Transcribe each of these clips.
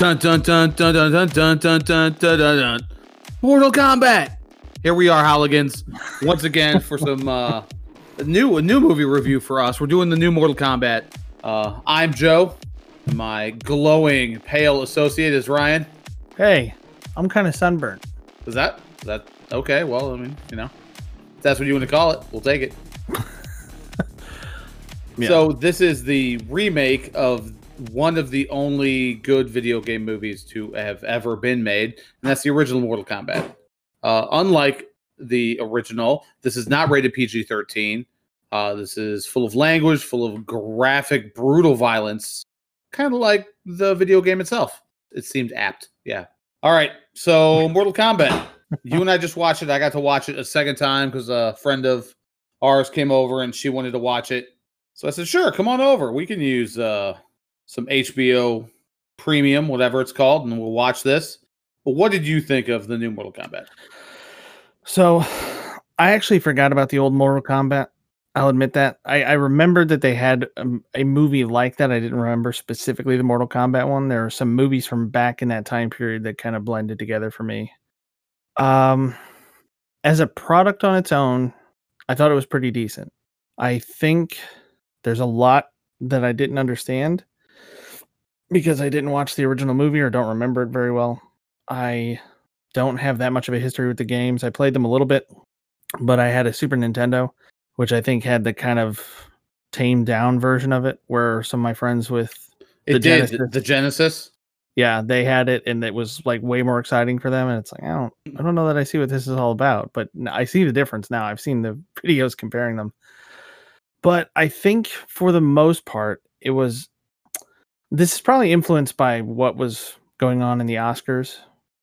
Dun dun dun dun dun dun dun dun dun dun dun dun. Mortal Kombat. Here we are, Holligans, once again for some uh, a new a new movie review for us. We're doing the new Mortal Kombat. Uh, I'm Joe. My glowing pale associate is Ryan. Hey, I'm kind of sunburnt. Is that is that okay? Well, I mean, you know, if that's what you want to call it. We'll take it. Yeah. So this is the remake of one of the only good video game movies to have ever been made, and that's the original Mortal Kombat. Uh, unlike the original, this is not rated PG-13. Uh, this is full of language, full of graphic, brutal violence, kind of like the video game itself. It seemed apt. Yeah. All right. So Mortal Kombat. you and I just watched it. I got to watch it a second time because a friend of ours came over and she wanted to watch it. So I said, sure, come on over. We can use uh, some HBO Premium, whatever it's called, and we'll watch this. But what did you think of the new Mortal Kombat? So, I actually forgot about the old Mortal Kombat. I'll admit that. I, I remembered that they had um, a movie like that. I didn't remember specifically the Mortal Kombat one. There are some movies from back in that time period that kind of blended together for me. Um, as a product on its own, I thought it was pretty decent. I think there's a lot that I didn't understand because I didn't watch the original movie or don't remember it very well. I don't have that much of a history with the games. I played them a little bit, but I had a Super Nintendo, which I think had the kind of tamed down version of it, where some of my friends with It The did Genesis. the Genesis. yeah, they had it and it was like way more exciting for them. And it's like, I don't I don't know that I see what this is all about, but I see the difference now. I've seen the videos comparing them. But I think for the most part, it was this is probably influenced by what was going on in the Oscars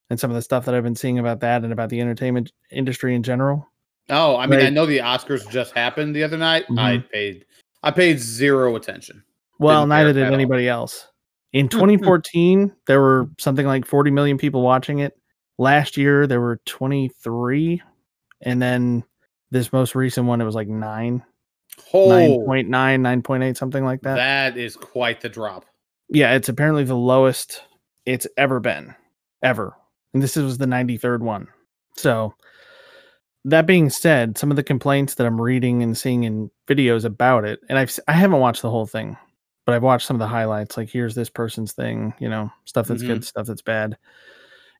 and some of the stuff that I've been seeing about that and about the entertainment industry in general. Oh, I mean, I know the Oscars just happened the other night. I Mhm. paid, I paid zero attention. Well, Didn't neither did all. anybody else. In 2014, there were something like 40 million people watching it. Last year, there were 23. And then this most recent one, it was like 9, Oh, 9.9, 9.8, something like that. that is quite the drop. Yeah, it's apparently the lowest it's ever been, ever. And this was the 93rd one. So, that being said, some of the complaints that I'm reading and seeing in videos about it, and I've I haven't watched the whole thing, but I've watched some of the highlights. Like here's this person's thing, you know, stuff that's good, mm-hmm. stuff that's bad.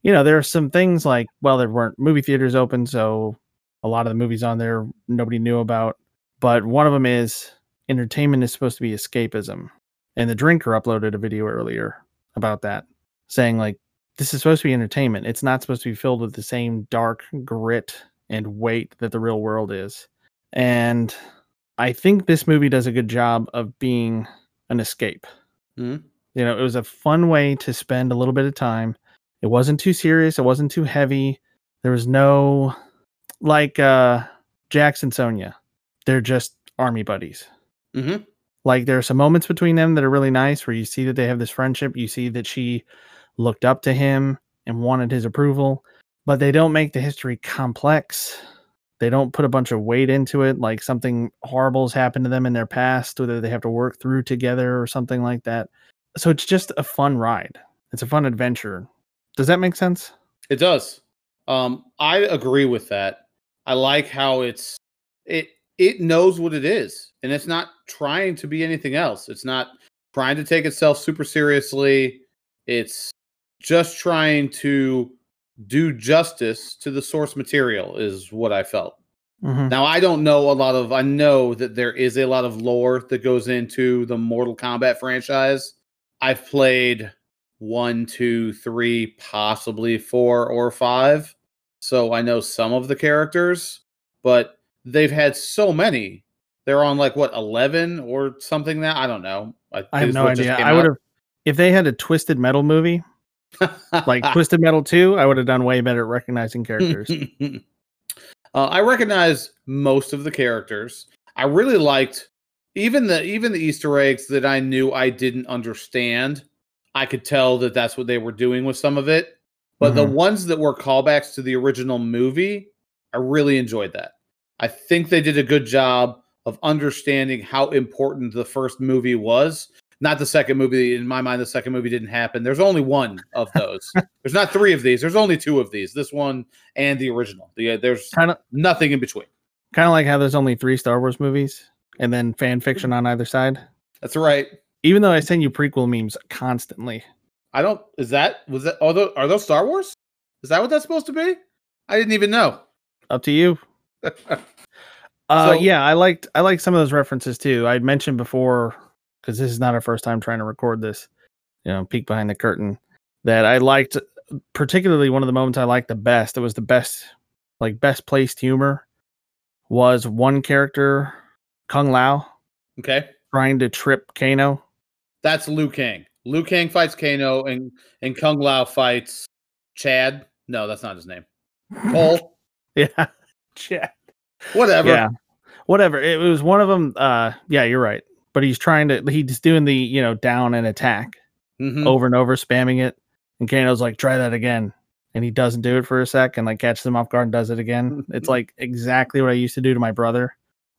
You know, there are some things like well, there weren't movie theaters open, so a lot of the movies on there nobody knew about. But one of them is entertainment is supposed to be escapism, and the drinker uploaded a video earlier about that, saying like this is supposed to be entertainment. It's not supposed to be filled with the same dark grit and weight that the real world is. And I think this movie does a good job of being an escape. Mhm. You know, it was a fun way to spend a little bit of time. It wasn't too serious, it wasn't too heavy. There was no like uh Jax and Sonya. They're just army buddies. Mm-hmm. Like there are some moments between them that are really nice where you see that they have this friendship. You see that she looked up to him and wanted his approval, but they don't make the history complex. They don't put a bunch of weight into it, like something horrible's happened to them in their past, whether they have to work through together or something like that. So it's just a fun ride. It's a fun adventure. Does that make sense? It does. Um, I agree with that. I like how it's it it knows what it is, and it's not trying to be anything else. It's not trying to take itself super seriously. It's just trying to do justice to the source material is what I felt. Mhm. Now I don't know a lot of I know that there is a lot of lore that goes into the Mortal Kombat franchise. I've played one, two, three, possibly four or five. So I know some of the characters, but they've had so many. They're on like what, eleven or something now? I don't know. I have no idea. I would have if they had a Twisted Metal movie, like Twisted Metal 2, I would have done way better at recognizing characters. uh, I recognize most of the characters. I really liked even the even the Easter eggs that I knew I didn't understand. I could tell that that's what they were doing with some of it. But the Mhm. ones that were callbacks to the original movie, I really enjoyed that. I think they did a good job of understanding how important the first movie was not the second movie. In my mind, the second movie didn't happen. There's only one of those. there's not three of these. There's only two of these. This one and the original. The, uh, there's Kind of nothing in between. kind of like how there's only three Star Wars movies and then fan fiction on either side. That's right. Even though I send you prequel memes constantly. I don't. Is that was that? Are those, are those Star Wars? Is that what that's supposed to be? I didn't even know. Up to you. Uh, So- yeah, I liked I liked some of those references too. I'd mentioned before because this is not our first time trying to record this. You know, peek behind the curtain. That I liked, particularly one of the moments I liked the best. It was the best, like best placed humor, was one character, Kung Lao, okay, trying to trip Kano. that's Liu Kang. Liu Kang fights Kano, and and Kung Lao fights Chad. No, that's not his name. Cole. Yeah, Chad. Whatever. Yeah, whatever. It was one of them. Uh, yeah, you're right. But he's trying to. He's doing the you know down and attack. Mhm. over and over, spamming it. And Kano's like, try that again. And he doesn't do it for a sec and like catches him off guard and does it again. It's like exactly what I used to do to my brother.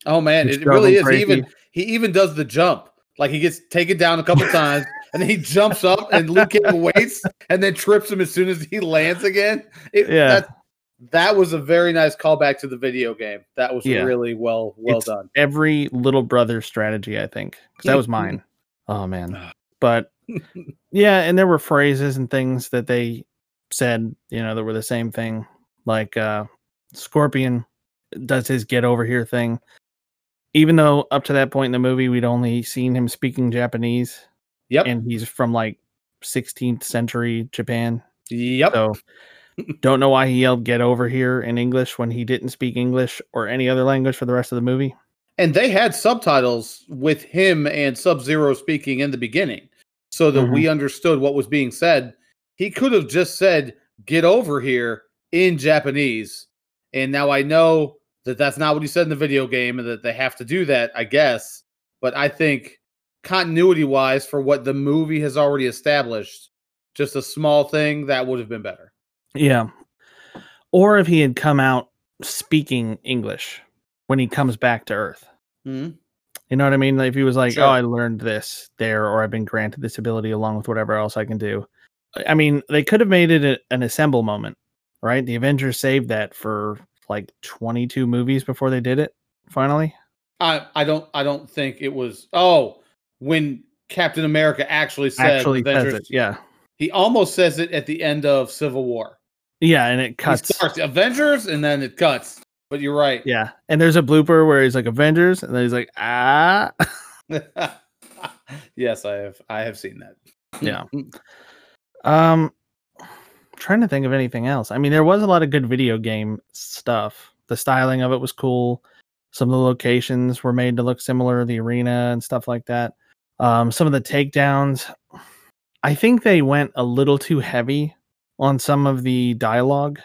Oh man, it really is. He even he even does the jump. Like he gets taken down a couple times, and then he jumps up, and Kang waits, and then trips him as soon as he lands again. It, Yeah. that, that was a very nice callback to the video game. That was Yeah. really well well It's done. Every little brother strategy, I think. 'cause that was mine. Oh man. But yeah, and there were phrases and things that they said, you know, that were the same thing. Like uh Scorpion does his get over here thing. Even though up to that point in the movie we'd only seen him speaking Japanese. Yep. and he's from like 16th century Japan. yep. So don't know why he yelled "get over here" in English when he didn't speak English or any other language for the rest of the movie. and they had subtitles with him and Sub Zero speaking in the beginning, so that Mhm. we understood what was being said. He could have just said "get over here" in Japanese, and now I know that that's not what he said in the video game, and that they have to do that, I guess. But I think continuity wise, for what the movie has already established, just a small thing that would have been better. Yeah. Or if he had come out speaking English when he comes back to Earth. Mhm. You know what I mean? Like if he was like, Sure. "Oh, I learned this there," or "I've been granted this ability along with whatever else I can do." I mean, they could have made it a, an assemble moment, right? The Avengers saved that for like 22 movies before they did it. Finally, I I don't I don't think it was. Oh, when Captain America actually said actually Avengers, it. Yeah, he almost says it at the end of Civil War. Yeah, and it He cuts. starts Avengers and then it cuts. But you're right. Yeah, and there's a blooper where he's like Avengers, and then he's like, ah, yes, I have I have seen that. Yeah. Um, trying to think of anything else. I mean, there was a lot of good video game stuff. The styling of it was cool. Some of the locations were made to look similar, the arena and stuff like that. Um, some of the takedowns, I think they went a little too heavy on some of the dialogue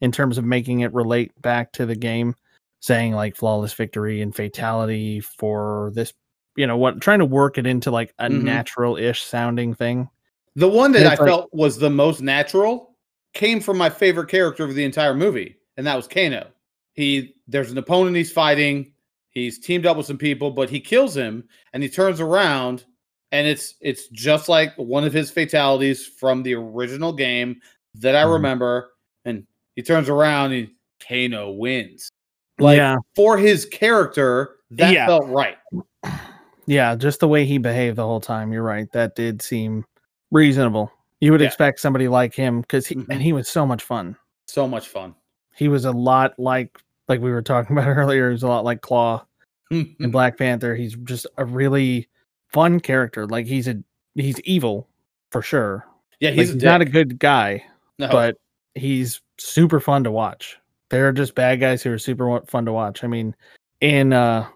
in terms of making it relate back to the game, saying like flawless victory and fatality for this, you know, what trying to work it into like a Mhm. natural ish sounding thing. The one that I like- felt was the most natural came from my favorite character of the entire movie, and that was Kano. He there's an opponent he's fighting. He's teamed up with some people, but he kills him and he turns around and it's it's just like one of his fatalities from the original game that I Mhm. remember. And he turns around and Kano wins. Like yeah, for his character, that Yeah. felt right. yeah, just the way he behaved the whole time. You're right. That did seem reasonable. You would Yeah. expect somebody like him because he and he was so much fun. So much fun. He was a lot like like we were talking about earlier. He was a lot like Klaue in Black Panther. He's just a really fun character. Like he's a he's evil for sure. yeah, Like, he's, He's, not a good guy, No. but he's super fun to watch. They're just bad guys who are super fun to watch. I mean, in uh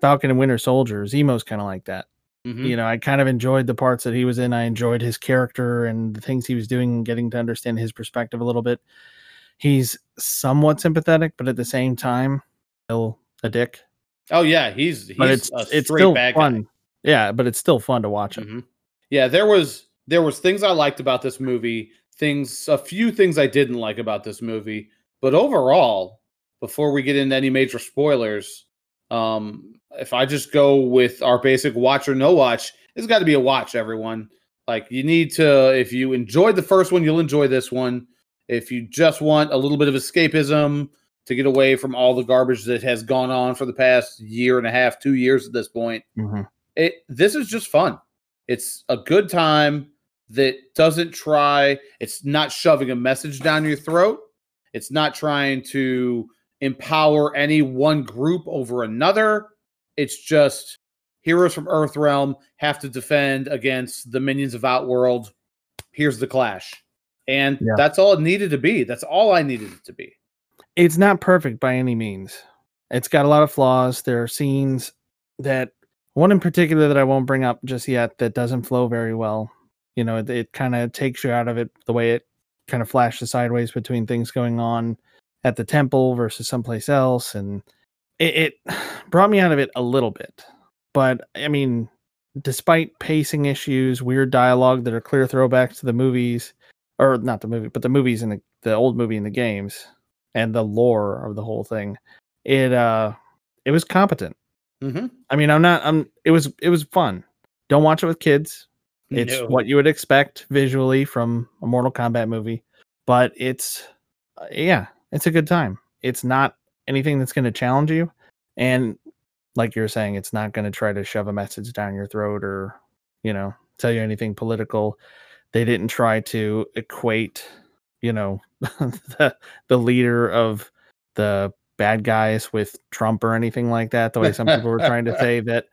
Falcon and Winter Soldier, Zemo's kind of like that. Mhm. You know, I kind of enjoyed the parts that he was in. I enjoyed his character and the things he was doing and getting to understand his perspective a little bit. He's somewhat sympathetic, but at the same time, still a dick. Oh yeah, he's he's But it's it's still bad guy. fun. Yeah, but it's still fun to watch him. Mhm. Yeah, there was there was things I liked about this movie, things a few things I didn't like about this movie, but overall, before we get into any major spoilers, um if I just go with our basic watch or no watch, it's got to be a watch, everyone. Like you need to, if you enjoyed the first one, you'll enjoy this one. If you just want a little bit of escapism to get away from all the garbage that has gone on for the past year and a half, two years at this point, Mhm. it this is just fun. It's a good time that doesn't try. It's not shoving a message down your throat. It's not trying to empower any one group over another. It's just heroes from Earthrealm have to defend against the minions of Outworld. Here's the clash. And Yeah. that's all it needed to be. That's all I needed it to be. It's not perfect by any means. It's got a lot of flaws. There are scenes that one in particular that I won't bring up just yet that doesn't flow very well. You know, it, it kind of takes you out of it the way it kind of flashes sideways between things going on at the temple versus someplace else. And it, it brought me out of it a little bit. But I mean, despite pacing issues, weird dialogue that are clear throwbacks to the movies, or not the movie, but the movies in the, the old movie in the games, and the lore of the whole thing, it uh it was competent. Mm-hmm. I mean, I'm not I'm it was it was fun. Don't watch it with kids. It's what you would expect visually from a Mortal Kombat movie, but it's uh, yeah, it's a good time. It's not anything that's going to challenge you and like you're saying it's not going to try to shove a message down your throat or, you know, tell you anything political. They didn't try to equate, you know, the the leader of the bad guys with Trump or anything like that. The way some people were trying to say that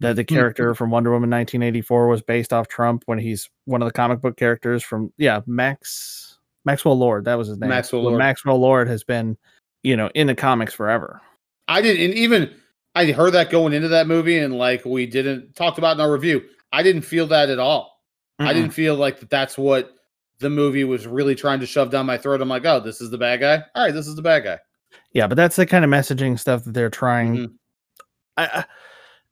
that the character from Wonder Woman 1984 was based off Trump when he's one of the comic book characters from yeah Max Maxwell Lord that was his name. Maxwell Lord. Maxwell Lord has been you know in the comics forever. I didn't and even I heard that going into that movie and like we didn't talked about in our review. I didn't feel that at all. I Mm-mm. didn't feel like that that's what the movie was really trying to shove down my throat. I'm like, oh, this is the bad guy. All right, this is the bad guy. Yeah, but that's the kind of messaging stuff that they're trying. Mhm. I, I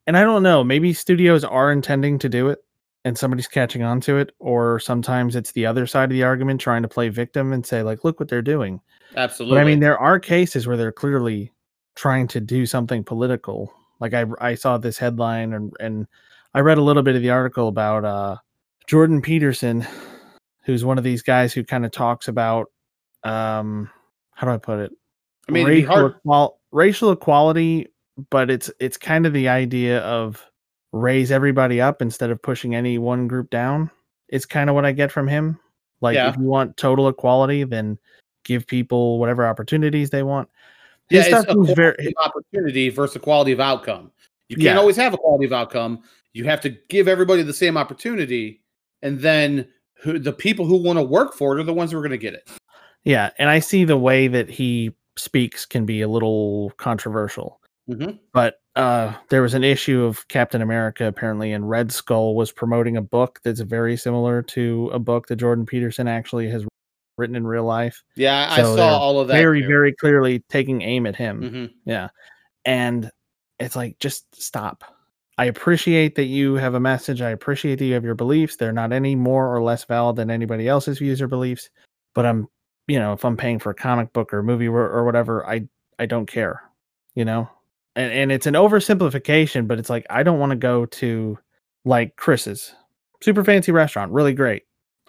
and I don't know. Maybe studios are intending to do it, and somebody's catching on to it, or sometimes it's the other side of the argument trying to play victim and say like, look what they're doing. Absolutely. But I mean, there are cases where they're clearly trying to do something political. Like I, I saw this headline and and I read a little bit of the article about uh, Jordan Peterson, who's one of these guys who kind of talks about um, how do I put it? I mean, racial, equal- racial equality, but it's it's kind of the idea of raise everybody up instead of pushing any one group down. It's kind of what I get from him. Like Yeah. if you want total equality, then give people whatever opportunities they want. Yeah, His it's stuff seems equality very opportunity versus equality of outcome. You can't Yeah. always have equality of outcome. You have to give everybody the same opportunity, and then who, the people who want to work for it are the ones who are going to get it. yeah, and I see the way that he speaks can be a little controversial. Mhm. But uh, there was an issue of Captain America apparently, and Red Skull was promoting a book that's very similar to a book that Jordan Peterson actually has written in real life. Yeah, I saw all of that. very, too. very clearly taking aim at him. Mhm. Yeah. And it's like, just stop. I appreciate that you have a message. I appreciate that you have your beliefs. They're not any more or less valid than anybody else's views or beliefs. But I'm, you know, if I'm paying for a comic book or movie or, or whatever, I I don't care, you know. And and it's an oversimplification, but it's like I don't want to go to like Chris's super fancy restaurant, really great.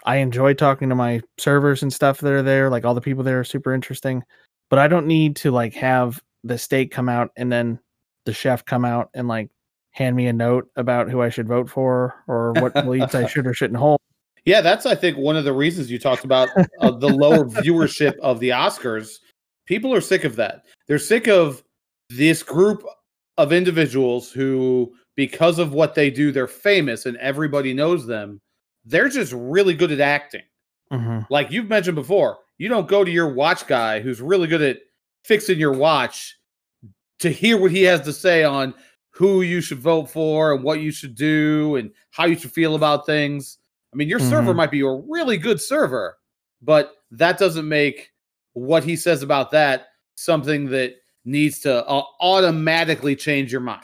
I enjoy talking to my servers and stuff that are there. Like all the people there are super interesting, but I don't need to like have the steak come out and then the chef come out and like hand me a note about who I should vote for or what beliefs I should or shouldn't hold. Yeah, that's I think one of the reasons you talked about uh, the lower viewership of the Oscars. People are sick of that. They're sick of this group of individuals who, because of what they do, they're famous and everybody knows them. They're just really good at acting. Mhm. Like you've mentioned before, you don't go to your watch guy who's really good at fixing your watch to hear what he has to say on who you should vote for and what you should do and how you should feel about things. I mean, your server Mhm. might be a really good server, but that doesn't make what he says about that something that needs to uh, automatically change your mind.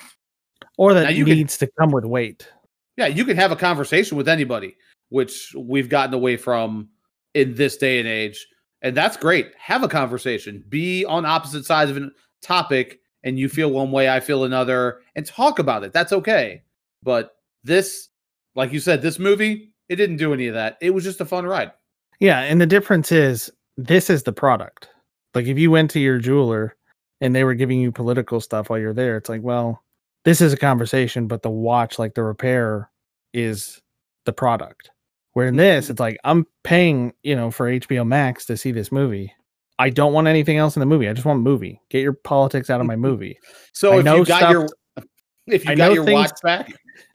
Or Now that you can- needs to come with weight. Yeah, you can have a conversation with anybody, which we've gotten away from in this day and age. And that's great. Have a conversation. Be on opposite sides of a topic and you feel one way, I feel another, and talk about it. That's okay. But this, like you said, this movie, it didn't do any of that. It was just a fun ride. Yeah, and the difference is this is the product. Like if you went to your jeweler and they were giving you political stuff while you're there, it's like, well, this is a conversation, but the watch, like the repair, is the product. Where in this, Mm-hmm. it's like I'm paying, you know, for HBO Max to see this movie. I don't want anything else in the movie. I just want a movie. Get your politics out of my movie. So I if you got stuff- your if you I got your things- watch back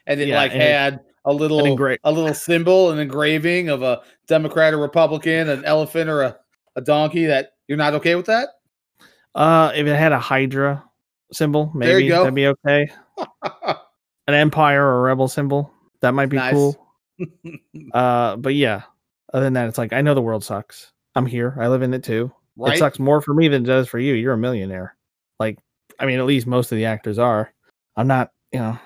and it Yeah, like and it- had a little engra- a little symbol, an engraving of a Democrat or Republican, an elephant or a, a donkey, that you're not okay with that? Uh, if it had a Hydra symbol, maybe There you go. that'd be okay. An Empire or a Rebel symbol, that might be Nice. cool. Uh, but yeah, other than that, it's like I know the world sucks. I'm here. I live in it too. right? It sucks more for me than it does for you. You're a millionaire. Like, I mean, at least most of the actors are. I'm not. You know,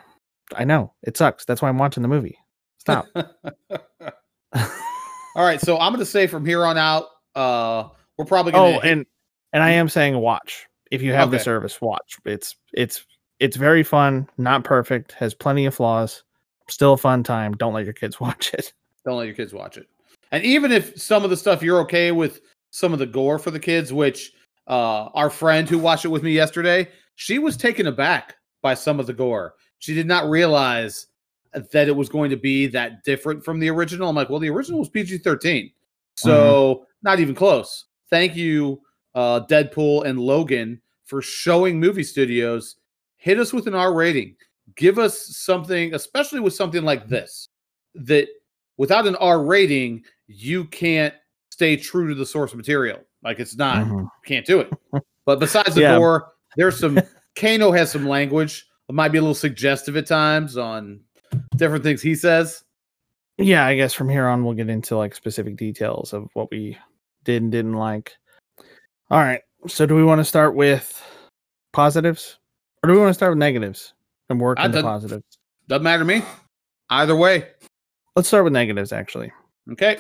I know it sucks. That's why I'm watching the movie. Stop. All right, so I'm going to say from here on out, uh, we're probably going to. oh, and and I am saying watch if you have the service. Watch. It's it's it's very fun. Not perfect. Has plenty of flaws. Still a fun time. Don't let your kids watch it. don't let your kids watch it. And even if some of the stuff you're okay with, some of the gore for the kids, which uh, our friend who watched it with me yesterday, she was taken aback by some of the gore. She did not realize that it was going to be that different from the original. I'm like, well, the original was PG 13. So not even close. Thank you, uh, Deadpool and Logan, for showing movie studios. Hit us with an R rating. Give us something, especially with something like this, that without an R rating, you can't stay true to the source material. Like it's not, Mhm. can't do it. But besides the Yeah. gore, there's some Kano has some language. It might be a little suggestive at times on different things he says. Yeah, I guess from here on we'll get into like specific details of what we did and didn't like. All right. So do we want to start with positives or do we want to start with negatives and work I into done- positives? Doesn't matter to me. Either way. Let's start with negatives actually. Okay.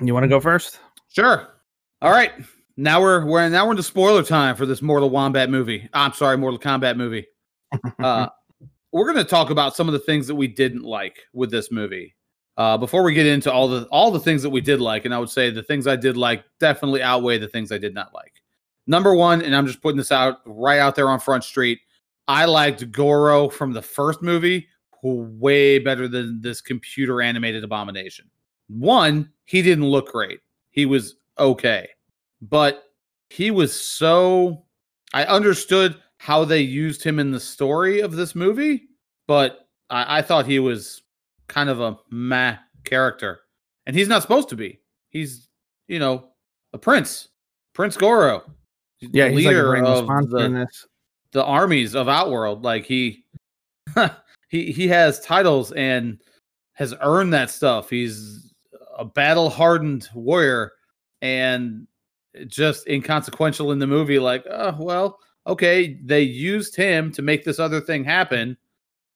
You want to go first? Sure. All right. Now we're we're now we're into spoiler time for this Mortal Wombat movie. I'm sorry, Mortal Kombat movie. Uh, we're going to talk about some of the things that we didn't like with this movie. Uh, before we get into all the all the things that we did like, and I would say the things I did like definitely outweigh the things I did not like. Number one, and I'm just putting this out right out there on Front Street. I liked Goro from the first movie way better than this computer animated abomination. One, he didn't look great. He was okay, but he was so. I understood how they used him in the story of this movie, but I, I thought he was kind of a meh character, and he's not supposed to be. He's, you know, a prince, Prince Goro. Yeah, he's like leader brand of the, the armies of Outworld. Like he, he he has titles and has earned that stuff. He's a battle hardened warrior, and just inconsequential in the movie. Like, oh well, okay, they used him to make this other thing happen,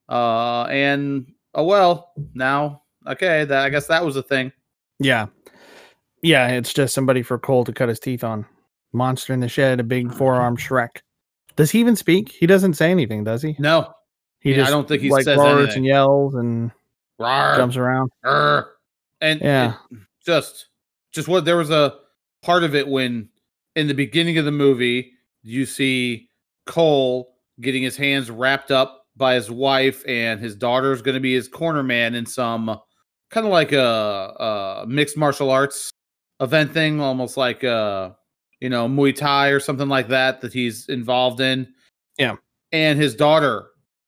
uh, and oh well, now okay, that I guess that was a thing. Yeah. Yeah, it's just somebody for Cole to cut his teeth on. Monster in the shed, a big four-armed Shrek. Does he even speak? He doesn't say anything, does he? No, He Yeah, I don't think he like says roars anything. and yells and Rawr. jumps around. And Yeah. just just what there was a part of it when in the beginning of the movie you see Cole getting his hands wrapped up by his wife and his daughter is going to be his corner man in some kind of like a, a mixed martial arts event thing almost like uh you know Muay Thai or something like that that he's involved in. Yeah. And his daughter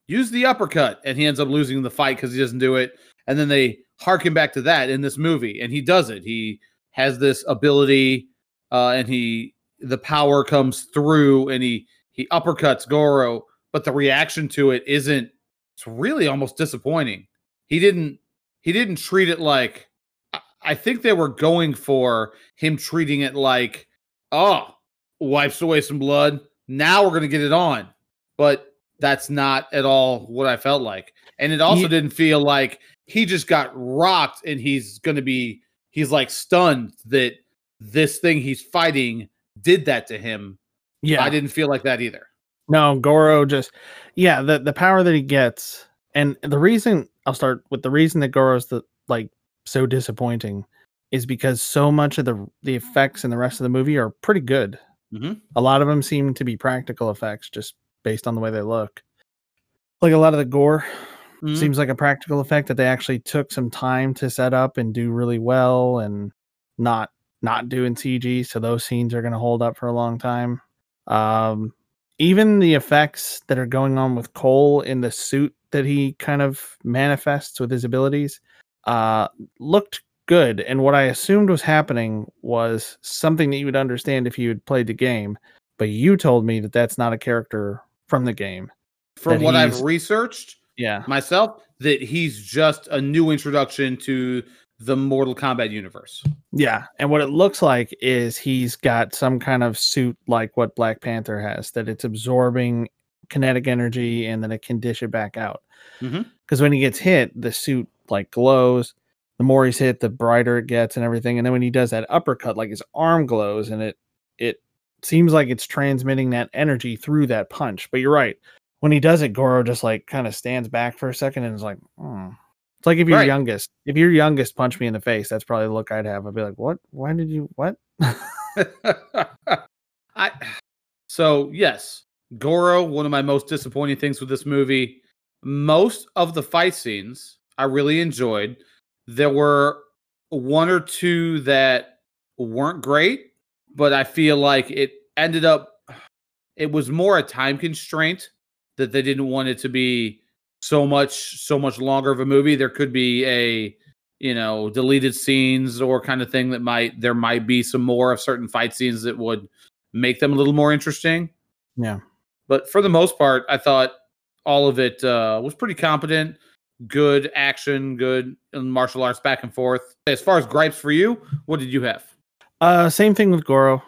used the uppercut and he ends up losing the fight because he doesn't do it and then they harken back to that in this movie and he does it he has this ability uh and he the power comes through and he he uppercuts goro but the reaction to it isn't it's really almost disappointing. He didn't he didn't treat it like I- think they were going for him treating it like oh wipes away some blood. Now we're gonna get it on. But that's not at all what i felt like. And it also Ye- didn't feel like he just got rocked and he's going to be he's like stunned that this thing he's fighting did that to him. Yeah. i didn't feel like that either No, Goro just yeah, the the power that he gets and the reason I'll start with the reason that Goro's the like so disappointing is because so much of the the effects in the rest of the movie are pretty good. Mhm. A lot of them seem to be practical effects just based on the way they look. Like a lot of the gore Mhm. seems like a practical effect that they actually took some time to set up and do really well and not not doing CG. So those scenes are going to hold up for a long time. Um, even the effects that are going on with Cole in the suit that he kind of manifests with his abilities uh, looked good. And what I assumed was happening was something that you would understand if you had played the game. But you told me that that's not a character from the game. From what I've researched Yeah. myself, that he's just a new introduction to the Mortal Kombat universe. Yeah, and what it looks like is he's got some kind of suit like what Black Panther has, that it's absorbing kinetic energy and then it can dish it back out. Because when he gets hit, the suit like glows. The more he's hit, the brighter it gets and everything. And then when he does that uppercut, like his arm glows and it it seems like it's transmitting that energy through that punch. But you're right. When he does it, Goro just like kind of stands back for a second and is like, hmm. It's like if your Right. youngest, if your youngest punched me in the face, that's probably the look I'd have. I'd be like, "What? Why did you? What?" I so yes, Goro, one of my most disappointing things with this movie. Most of the fight scenes I really enjoyed. There were one or two that weren't great, but I feel like it ended up it was more a time constraint that they didn't want it to be so much so much longer of a movie. There could be a you know deleted scenes or kind of thing that might there might be some more of certain fight scenes that would make them a little more interesting. Yeah. But for the most part, I thought all of it uh, was pretty competent, good action, good martial arts back and forth. As far as gripes for you, what did you have? Uh, same thing with Goro,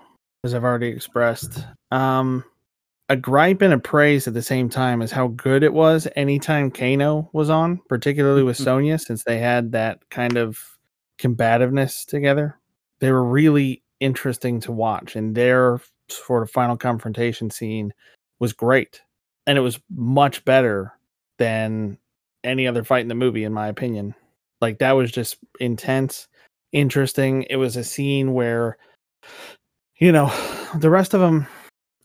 as I've already expressed. Um, a gripe and a praise at the same time is how good it was anytime Kano was on, particularly with Mhm. Sonya, since they had that kind of combativeness together. They were really interesting to watch, and their sort of final confrontation scene was great. And it was much better than any other fight in the movie, in my opinion. Like, that was just intense, interesting. It was a scene where, you know, the rest of them,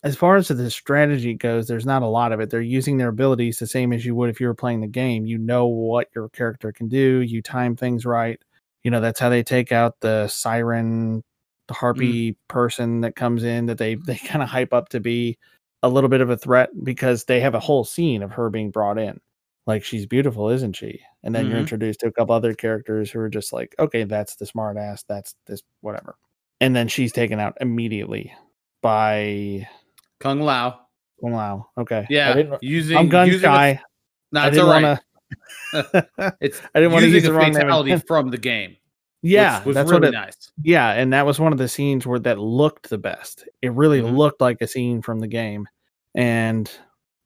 as far as the strategy goes, there's not a lot of it. They're using their abilities the same as you would if you were playing the game. You know what your character can do, you time things right. You know, that's how they take out the siren, the harpy person that comes in that they they kind of hype up to be a little bit of a threat because they have a whole scene of her being brought in. Like she's beautiful, isn't she? And then you're Mhm. introduced to a couple other characters who are just like, okay, that's the smart ass, that's this whatever. And then she's taken out immediately by Kung Lao. Kung Lao. Okay. I Yeah, didn't, using I'm gun using a- shy. no, I it's didn't all right. want to. It's I didn't wanna use the a wrong name fatality from the game. yeah, which was that's really what it. nice. Yeah, and that was one of the scenes where that looked the best. It really Mhm. looked like a scene from the game, and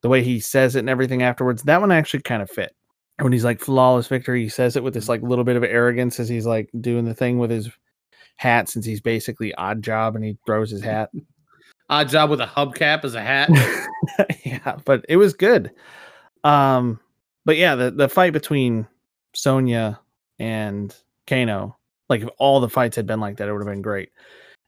the way he says it and everything afterwards, that one actually kind of fit. When he's like flawless victory, he says it with this like little bit of arrogance as he's like doing the thing with his hat, since he's basically Oddjob and he throws his hat. Oddjob with a hubcap as a hat. yeah, but it was good. Um, but yeah, the the fight between Sonya and Kano, like if all the fights had been like that, it would have been great.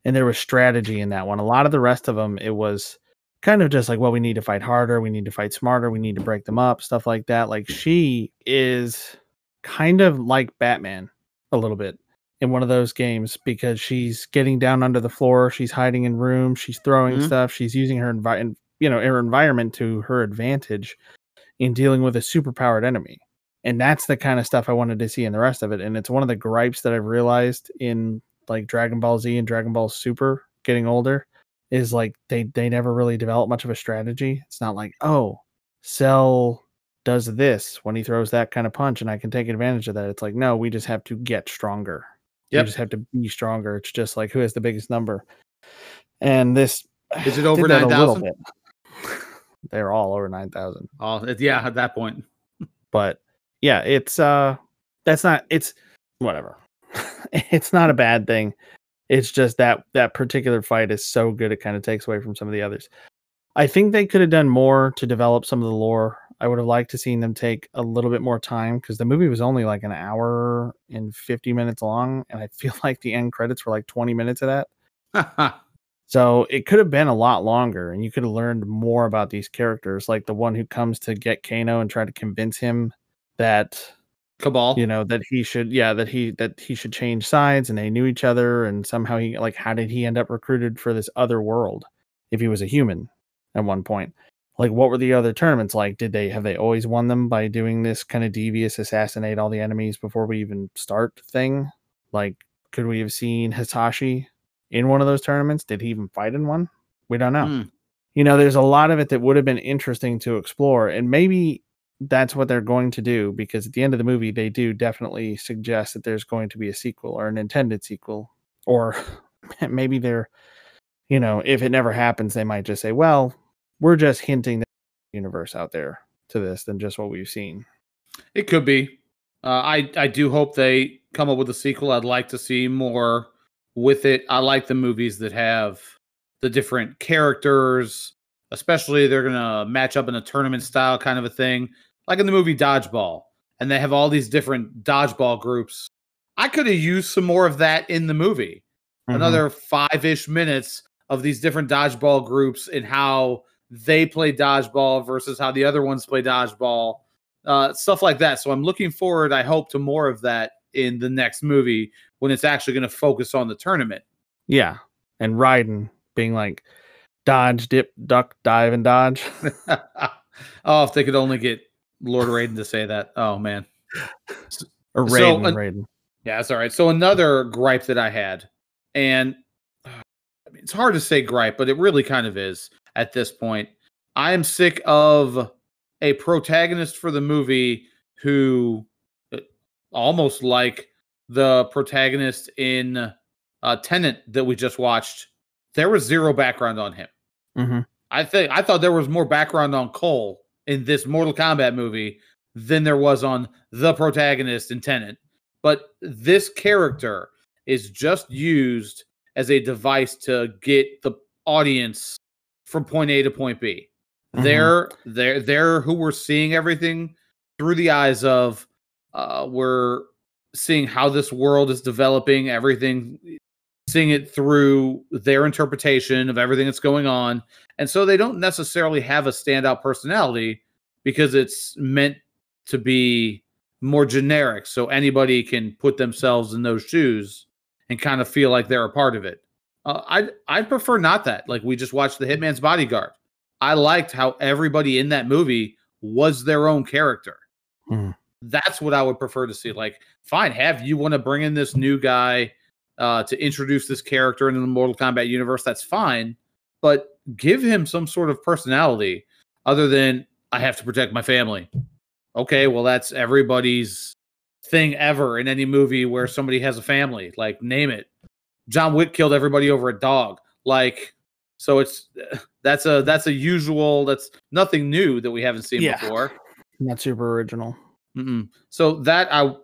And there was strategy in that one. A lot of the rest of them, it was kind of just like, well, we need to fight harder, we need to fight smarter, we need to break them up, stuff like that. Like she is kind of like Batman a little bit in one of those games because she's getting down under the floor, she's hiding in rooms, she's throwing Mhm. stuff, she's using her envi- you know, her environment to her advantage in dealing with a superpowered enemy. And that's the kind of stuff I wanted to see in the rest of it. And it's one of the gripes that I've realized in like Dragon Ball Z and Dragon Ball Super getting older is like they they never really develop much of a strategy. It's not like, oh, Cell does this when he throws that kind of punch and I can take advantage of that. It's like, no, we just have to get stronger. Yep. We just have to be stronger. It's just like who has the biggest number. And this Is it over 9,000? bit. They're all over 9,000 Oh, yeah, at that point. but yeah it's uh that's not it's whatever it's not a bad thing it's just that that particular fight is so good it kind of takes away from some of the others I think they could have done more to develop some of the lore. I would have liked to seen them take a little bit more time because the movie was only like an hour and 50 minutes long. And I feel like the end credits were like 20 minutes of that. So it could have been a lot longer and you could have learned more about these characters, like the one who comes to get Kano and try to convince him that Kabal. you know that he should yeah that he that he should change sides and they knew each other and somehow he like how did he end up recruited for this other world if he was a human at one point like what were the other tournaments like? Did they have they always won them by doing this kind of devious assassinate all the enemies before we even start thing? Like could we have seen Hitachi in one of those tournaments? Did he even fight in one? We don't know. Hmm. you know there's a lot of it that would have been interesting to explore and maybe that's what they're going to do because at the end of the movie they do definitely suggest that there's going to be a sequel or an intended sequel or maybe they're you know if it never happens they might just say well we're just hinting that universe out there to this than just what we've seen It could be. Uh, I I do hope they come up with a sequel. I'd like to see more with it. I like the movies that have the different characters, especially they're gonna match up in a tournament style kind of a thing, like in the movie Dodgeball, and they have all these different dodgeball groups. I could have used some more of that in the movie. Mhm. Another five ish minutes of these different dodgeball groups and how they play dodgeball versus how the other ones play dodgeball uh, stuff like that. So I'm looking forward, I hope, to more of that in the next movie when it's actually going to focus on the tournament. yeah and Raiden being like dodge dip duck dive and dodge oh, if they could only get Lord Raiden to say that. Oh, man. or So, Raiden uh, Raiden Yeah, that's all right. So another gripe that I had, and uh, I mean, it's hard to say gripe, but it really kind of is at this point. I am sick of a protagonist for the movie who uh, almost like the protagonist in uh, Tenet that we just watched. There was zero background on him. hmm I think I thought there was more background on Cole in this Mortal Kombat movie than there was on the protagonist in Tenet. But this character is just used as a device to get the audience from point A to point B. Mhm. They're they're they're who we're seeing everything through the eyes of. Uh, we're seeing how this world is developing, everything, seeing it through their interpretation of everything that's going on. And so they don't necessarily have a standout personality because it's meant to be more generic. So anybody can put themselves in those shoes and kind of feel like they're a part of it. Uh, I I prefer not that. Like we just watched The Hitman's Bodyguard. I liked how everybody in that movie was their own character. Mhm. That's what I would prefer to see. Like, fine, have you want to bring in this new guy uh, to introduce this character into the Mortal Kombat universe? That's fine, but give him some sort of personality other than I have to protect my family. Okay, well, that's everybody's thing ever in any movie where somebody has a family. Like, name it. John Wick killed everybody over a dog. Like, so it's that's a that's a usual. That's nothing new that we haven't seen Yeah. before. not super original Mm-mm. So that I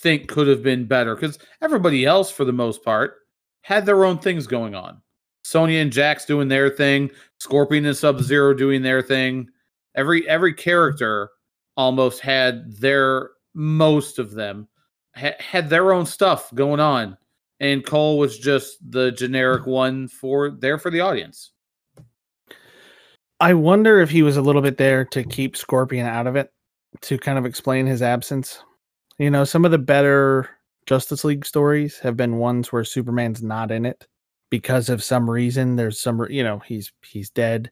think could have been better because everybody else, for the most part, had their own things going on. Sonya and Jax doing their thing, Scorpion and Sub Zero doing their thing. Every every character almost had their most of them ha- had their own stuff going on, and Cole was just the generic one for there for the audience. I wonder if he was a little bit there to keep Scorpion out of it, to kind of explain his absence. You know, some of the better Justice League stories have been ones where Superman's not in it because of some reason. There's some, you know, he's he's dead,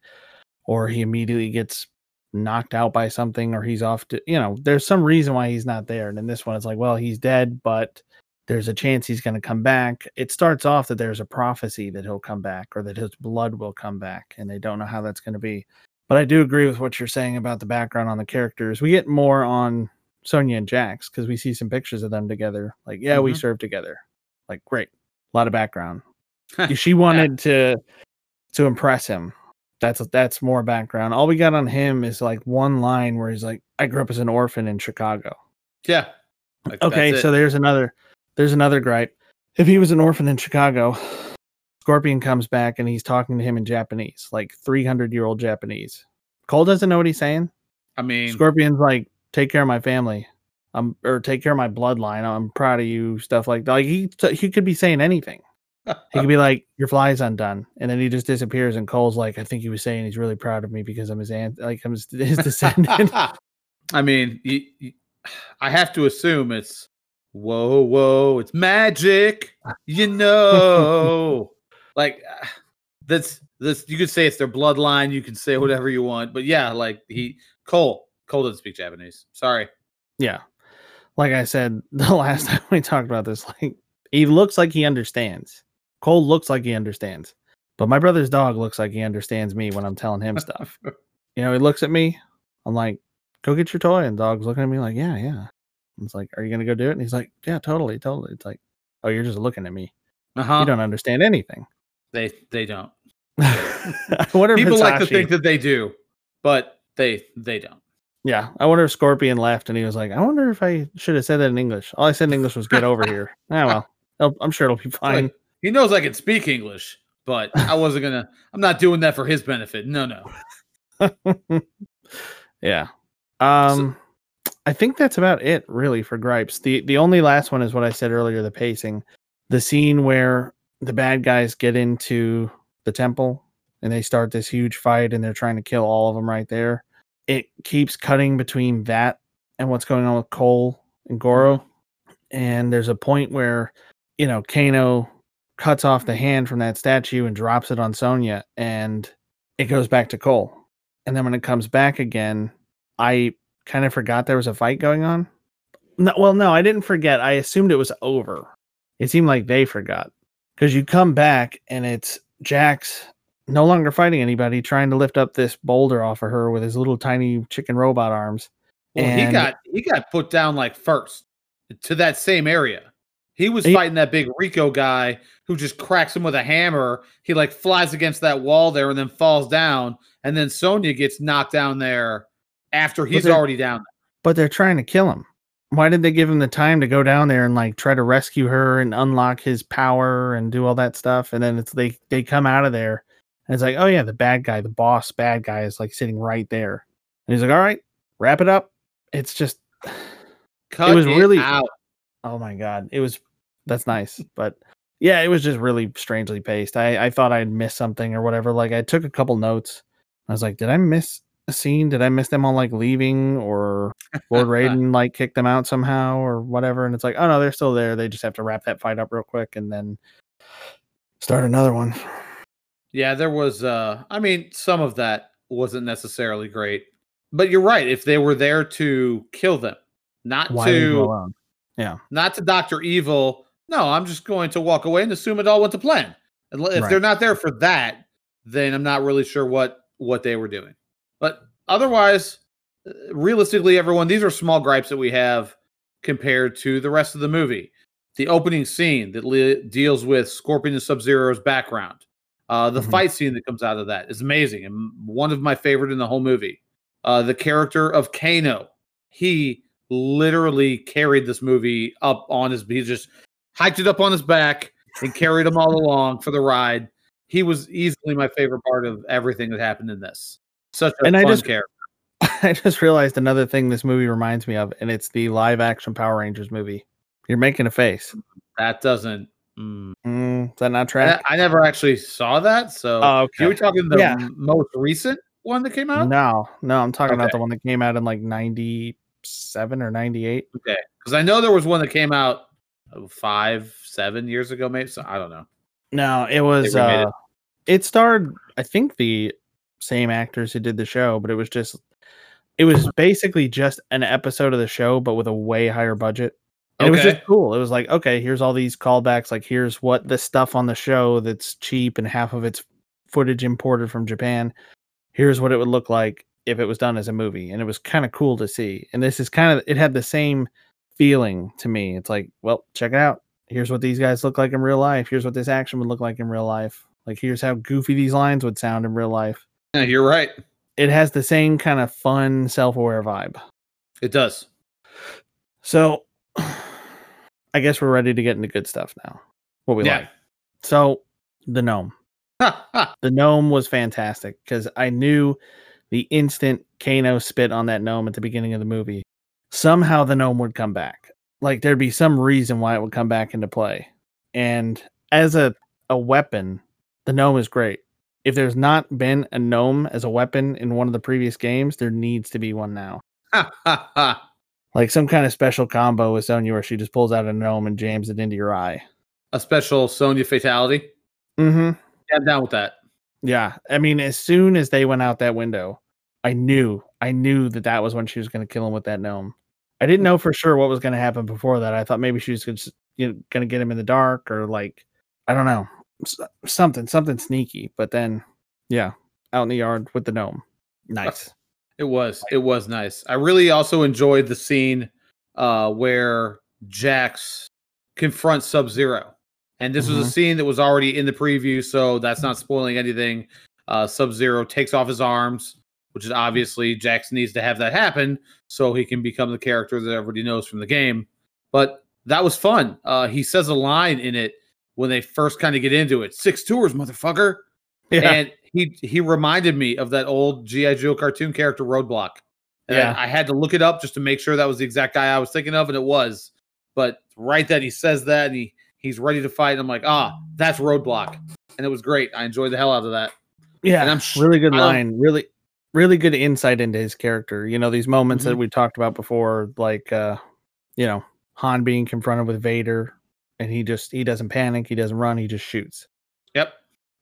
or he immediately gets knocked out by something, or he's off to, you know, there's some reason why he's not there. And in this one, it's like, well, he's dead, but there's a chance he's going to come back. It starts off that there's a prophecy that he'll come back or that his blood will come back, and they don't know how that's going to be. But I do agree with what you're saying about the background on the characters. We get more on Sonya and Jax because we see some pictures of them together. Like, yeah, we Mhm. served together. Like, great, a lot of background. she wanted to to impress him. That's that's more background. All we got on him is like one line where he's like, "I grew up as an orphan in Chicago." Yeah. Like, Okay, so there's another there's another gripe. If he was an orphan in Chicago, Scorpion comes back and he's talking to him in Japanese, like 300 year old Japanese. Cole doesn't know what he's saying. I mean, Scorpion's like, take care of my family. Um, or take care of my bloodline. I'm proud of you. Stuff like that. Like he, he could be saying anything. He could be like, "Your fly's undone," and then he just disappears. And Cole's like, "I think he was saying he's really proud of me because I'm his aunt, like I'm his, his descendant." I mean, you, you- I have to assume it's whoa, whoa, it's magic, you know. like that's this. You could say it's their bloodline. You can say whatever you want, but yeah, like he Cole Cole doesn't speak Japanese. Sorry. yeah, like I said the last time we talked about this, like he looks like he understands. Cole looks like he understands, but my brother's dog looks like he understands me when I'm telling him stuff. you know, he looks at me. I'm like, "Go get your toy," and dog's looking at me like, "Yeah, yeah." It's like, "Are you gonna go do it?" And he's like, "Yeah, totally, totally." It's like, "Oh, you're just looking at me. Uh-huh. You don't understand anything." They they don't. I wonder if People like to think that they do, but they they don't. Yeah, I wonder if Scorpion left and he was like, "I wonder if I should have said that in English." All I said in English was "get over here." Ah, well, I'm sure it'll be fine. Like, he knows I can speak English, but I wasn't gonna. I'm not doing that for his benefit. No, no. yeah. Um, I think that's about it, really, for gripes. the The only last one is what I said earlier: the pacing, the scene where the bad guys get into the temple and they start this huge fight and they're trying to kill all of them right there. It keeps cutting between that and what's going on with Cole and Goro. And there's a point where, you know, Kano cuts off the hand from that statue and drops it on Sonya and it goes back to Cole. And then when it comes back again, I kind of forgot there was a fight going on. No, well, no, I didn't forget. I assumed it was over. It seemed like they forgot because you come back and it's Jax no longer fighting anybody, trying to lift up this boulder off of her with his little tiny chicken robot arms. Well, he got he got put down like first to that same area. He was He- fighting that big Reiko guy who just cracks him with a hammer. He like flies against that wall there and then falls down. And then Sonya gets knocked down there after he's already down. But they're trying to kill him. Why did they give him the time to go down there and like try to rescue her and unlock his power and do all that stuff? And then it's they they come out of there and it's like, oh yeah, the bad guy, the boss bad guy is like sitting right there. And he's like, all right, wrap it up. It's just Cut was really- out. oh my god it was that's nice but yeah it was just really strangely paced i i thought i'd miss something or whatever like i took a couple notes i was like did i miss scene did i miss them all like leaving or lord raiden like kicked them out somehow or whatever and it's like oh no they're still there they just have to wrap that fight up real quick and then start another one Yeah, there was uh I mean, some of that wasn't necessarily great. But you're right. If they were there to kill them, not why to yeah, not to Doctor Evil. No, I'm just going to walk away and assume it all went to plan. If they're not there for that, then I'm not really sure what what they were doing. Otherwise, realistically, everyone, these are small gripes that we have compared to the rest of the movie. The opening scene that li- deals with Scorpion and Sub Zero's background, uh, the Mhm. fight scene that comes out of that is amazing and one of my favorite in the whole movie. Uh, the character of Kano, he literally carried this movie up on his. He just hiked it up on his back and carried him all along for the ride. He was easily my favorite part of everything that happened in this. Such a And I just- character. i just realized another thing this movie reminds me of and it's the live action power rangers movie you're making a face That doesn't. mm. mm, is that not I, track I never actually saw that. So oh you were talking the Yeah. most recent one that came out. No, no, I'm talking about the one that came out in like 97 or 98. Okay, because I know there was one that came out five, seven years ago, maybe. So I don't know. No, it was remade it. uh it starred I think the same actors who did the show, but it was just it was basically just an episode of the show but with a way higher budget. And it was just cool. It was like, okay, here's all these callbacks, like here's what the stuff on the show that's cheap and half of it's footage imported from Japan. Here's what it would look like if it was done as a movie. And it was kind of cool to see. And this is kind of it had the same feeling to me. It's like, well, check it out. Here's what these guys look like in real life. Here's what this action would look like in real life. Like here's how goofy these lines would sound in real life. Yeah, you're right. It has the same kind of fun, self-aware vibe. It does. So I guess we're ready to get into good stuff now. What we Yeah. like. So The gnome. The gnome was fantastic because I knew the instant Kano spit on that gnome at the beginning of the movie, somehow the gnome would come back. Like there'd be some reason why it would come back into play. And as a, a weapon, the gnome is great. If there's not been a gnome as a weapon in one of the previous games, there needs to be one now. Like some kind of special combo with Sonya where she just pulls out a gnome and jams it into your eye. a special Sonya fatality. Mm-hmm. Yeah, I'm down with that. Yeah, I mean, as soon as they went out that window, I knew, I knew that that was when she was going to kill him with that gnome. I didn't know for sure what was going to happen before that. I thought maybe she was just you know, going to get him in the dark or like, I don't know, something, something sneaky. But then, yeah, out in the yard with the gnome, nice. It was. It was nice. I really also enjoyed the scene uh, where Jax confronts Sub Zero. And this was Mhm. a scene that was already in the preview, so that's not spoiling anything. Uh, Sub Zero takes off his arms, which is obviously Jax needs to have that happen so he can become the character that everybody knows from the game. But that was fun. Uh, he says a line in it when they first kind of get into it six tours, motherfucker Yeah, and he he reminded me of that old GI Joe cartoon character Roadblock. And Yeah. I, had to look it up just to make sure that was the exact guy I was thinking of, and it was. But right then he says that, and he he's ready to fight. And I'm like, ah, that's Roadblock, and it was great. I enjoyed the hell out of that. yeah, and I'm sh- really good line. Really, really good insight into his character. You know, these moments that Mhm. we talked about before, like, uh, you know, Han being confronted with Vader, and he just he doesn't panic, he doesn't run, he just shoots. Yep.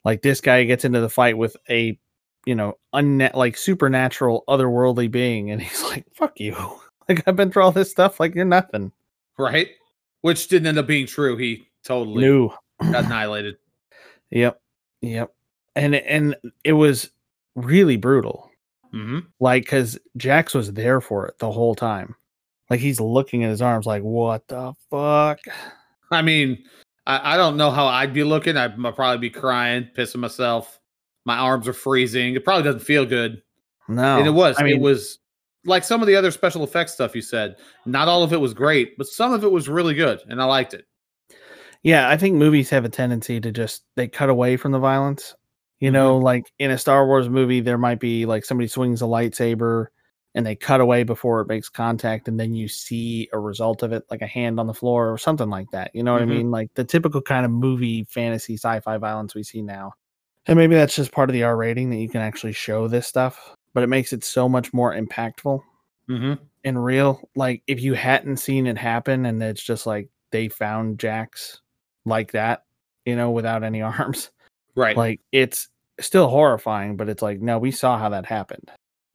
like this guy gets into the fight with a you know unnet like supernatural otherworldly being and he's like fuck you like i've been through all this stuff like you're nothing Right. Which didn't end up being true. He totally no got annihilated. yep yep and and it was really brutal hmm like because jax was there for it the whole time like he's looking at his arms like what the fuck I mean, I, I don't know how I'd be looking. I'd, m- probably be crying, pissing myself. My arms are freezing. It probably doesn't feel good. no and it was i mean it was like some of the other special effects stuff you said not all of it was great but some of it was really good and i liked it Yeah, I think movies have a tendency to just they cut away from the violence. You know, mm-hmm. like in a Star Wars movie, there might be like somebody swings a lightsaber and they cut away before it makes contact, and then you see a result of it, like a hand on the floor or something like that. You know what Mhm. I mean? Like the typical kind of movie, fantasy, sci-fi violence we see now. And maybe that's just part of the R rating that you can actually show this stuff, but it makes it so much more impactful mm-hmm. and real. Like if you hadn't seen it happen and it's just like they found Jax like that, you know, without any arms, right like it's still horrifying, but it's like, no, we saw how that happened.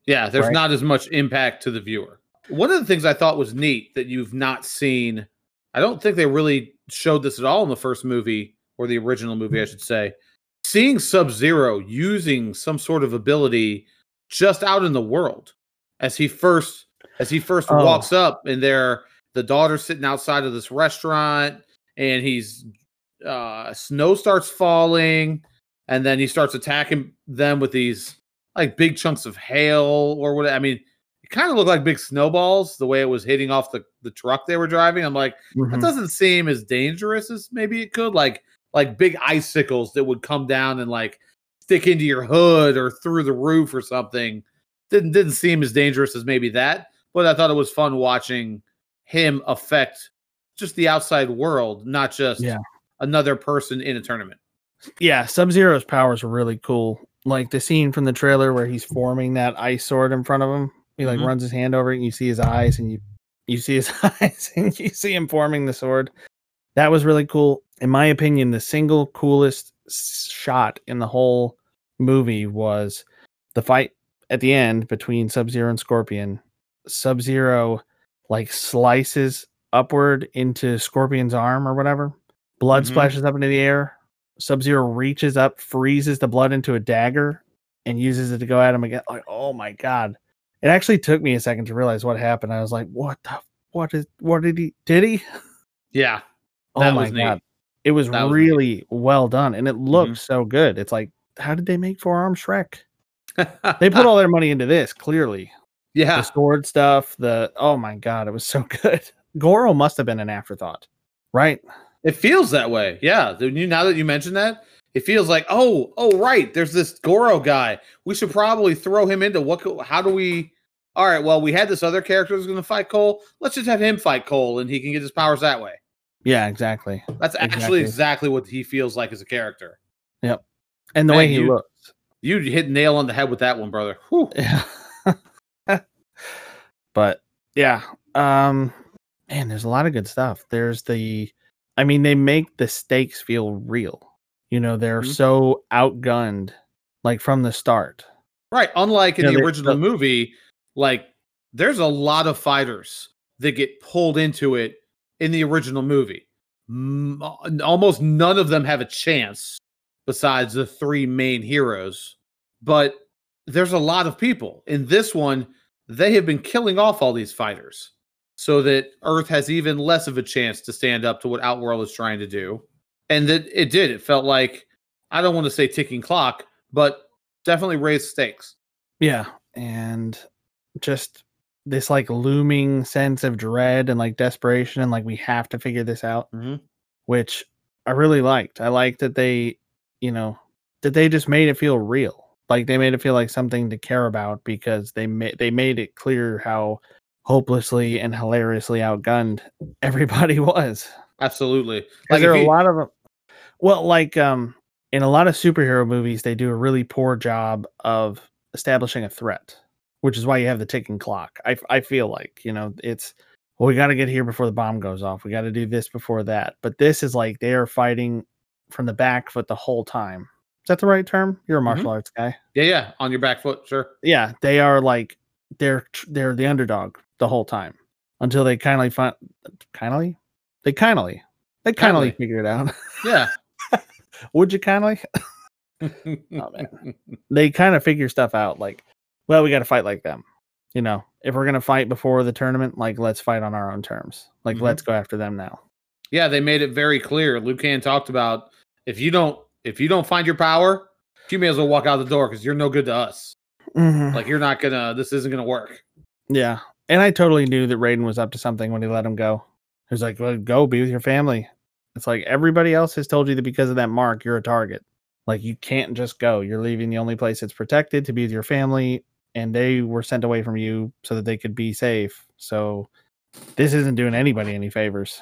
Yeah there's right. not as much impact to the viewer one of the things i thought was neat that you've not seen i don't think they really showed this at all in the first movie or the original movie i should say seeing sub zero using some sort of ability just out in the world as he first as he first Oh. walks up and there the daughter's sitting outside of this restaurant and he's uh snow starts falling and then he starts attacking them with these like big chunks of hail or what I mean it kind of looked like big snowballs the way it was hitting off the the truck they were driving I'm like that Mhm. doesn't seem as dangerous as maybe it could like like big icicles that would come down and like stick into your hood or through the roof or something didn't didn't seem as dangerous as maybe that but i thought it was fun watching him affect just the outside world not just Yeah. another person in a tournament Yeah, Sub Zero's powers are really cool. Like the scene from the trailer where he's forming that ice sword in front of him. He like Mhm. runs his hand over it and you see his eyes and you you see his eyes and you see him forming the sword. That was really cool. In my opinion, the single coolest shot in the whole movie was the fight at the end between Sub Zero and Scorpion. Sub Zero like slices upward into Scorpion's arm or whatever. Blood Mhm. splashes up into the air. Sub Zero reaches up, freezes the blood into a dagger, and uses it to go at him again. Like, oh my god! It actually took me a second to realize what happened. I was like, what the? What is? What did he? Did he? yeah Oh my was neat. god! It was was neat. really well done, and it looked Mhm. so good. It's like, how did they make Forearm Shrek? They put all their money into this. Clearly, Yeah. the sword stuff. The oh my god, it was so good. Goro must have been an afterthought, right? It feels that way. Yeah. Now that you mention that, it feels like oh oh right there's this goro guy we should probably throw him into what how do we all right well we had this other character who's going to fight cole let's just have him fight cole and he can get his powers that way Yeah, exactly. that's Exactly. actually exactly what he feels like as a character Yep. And the Man, way he you- looks. you hit nail on the head with that one brother Whew. Yeah. but yeah, um man, there's a lot of good stuff. There's the I mean, they make the stakes feel real. You know, they're Mhm. so outgunned like from the start. right unlike in Yeah, the original the- movie like there's a lot of fighters that get pulled into it in the original movie M- almost none of them have a chance besides the three main heroes but there's a lot of people in this one they have been killing off all these fighters so that earth has even less of a chance to stand up to what outworld is trying to do and that it did it felt like i don't want to say ticking clock but definitely raised stakes Yeah, and just this like looming sense of dread and like desperation and like we have to figure this out, Mhm. which I really liked. I liked that they, you know, that they just made it feel real. Like they made it feel like something to care about because they made they made it clear how hopelessly and hilariously outgunned everybody was. absolutely Like there are if a lot of them. Well, like um, in a lot of superhero movies, they do a really poor job of establishing a threat, which is why you have the ticking clock. I I feel like you know it's well, we got to get here before the bomb goes off. We got to do this before that. But this is like they are fighting from the back foot the whole time. Is that the right term? You're a martial arts guy. yeah yeah on your back foot sure Yeah, they are like they're they're the underdog the whole time until they kindly find kindly they kindly they kindly Kindly. figure it out. yeah Would you kindly? oh man. They kind of figure stuff out. Like, well, we got to fight like them. You know, if we're gonna fight before the tournament, like let's fight on our own terms. Like, Mhm. let's go after them now. yeah they made it very clear Liu Kang talked about if you don't if you don't find your power you may as well walk out the door because you're no good to us Mhm. like you're not gonna this isn't gonna work Yeah, and I totally knew that Raiden was up to something when he let him go. He was like, "Well, go be with your family." It's like everybody else has told you that because of that mark, you're a target. Like you can't just go. You're leaving the only place that's protected to be with your family, and they were sent away from you so that they could be safe. So this isn't doing anybody any favors.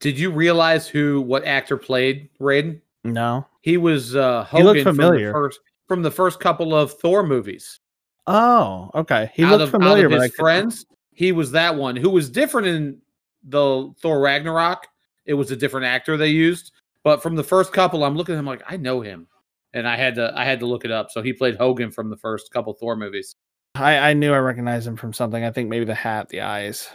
did you realize who what actor played Raiden No. he was uh He looked familiar. from the first from the first couple of Thor movies Oh, okay. He out looked of, familiar, out of his friends he was that one who was different in the Thor Ragnarok it was a different actor they used but from the first couple I'm looking at him like I know him and I had to I had to look it up so he played Hogun from the first couple Thor movies I, I knew I recognized him from something. I think maybe the hat, the eyes.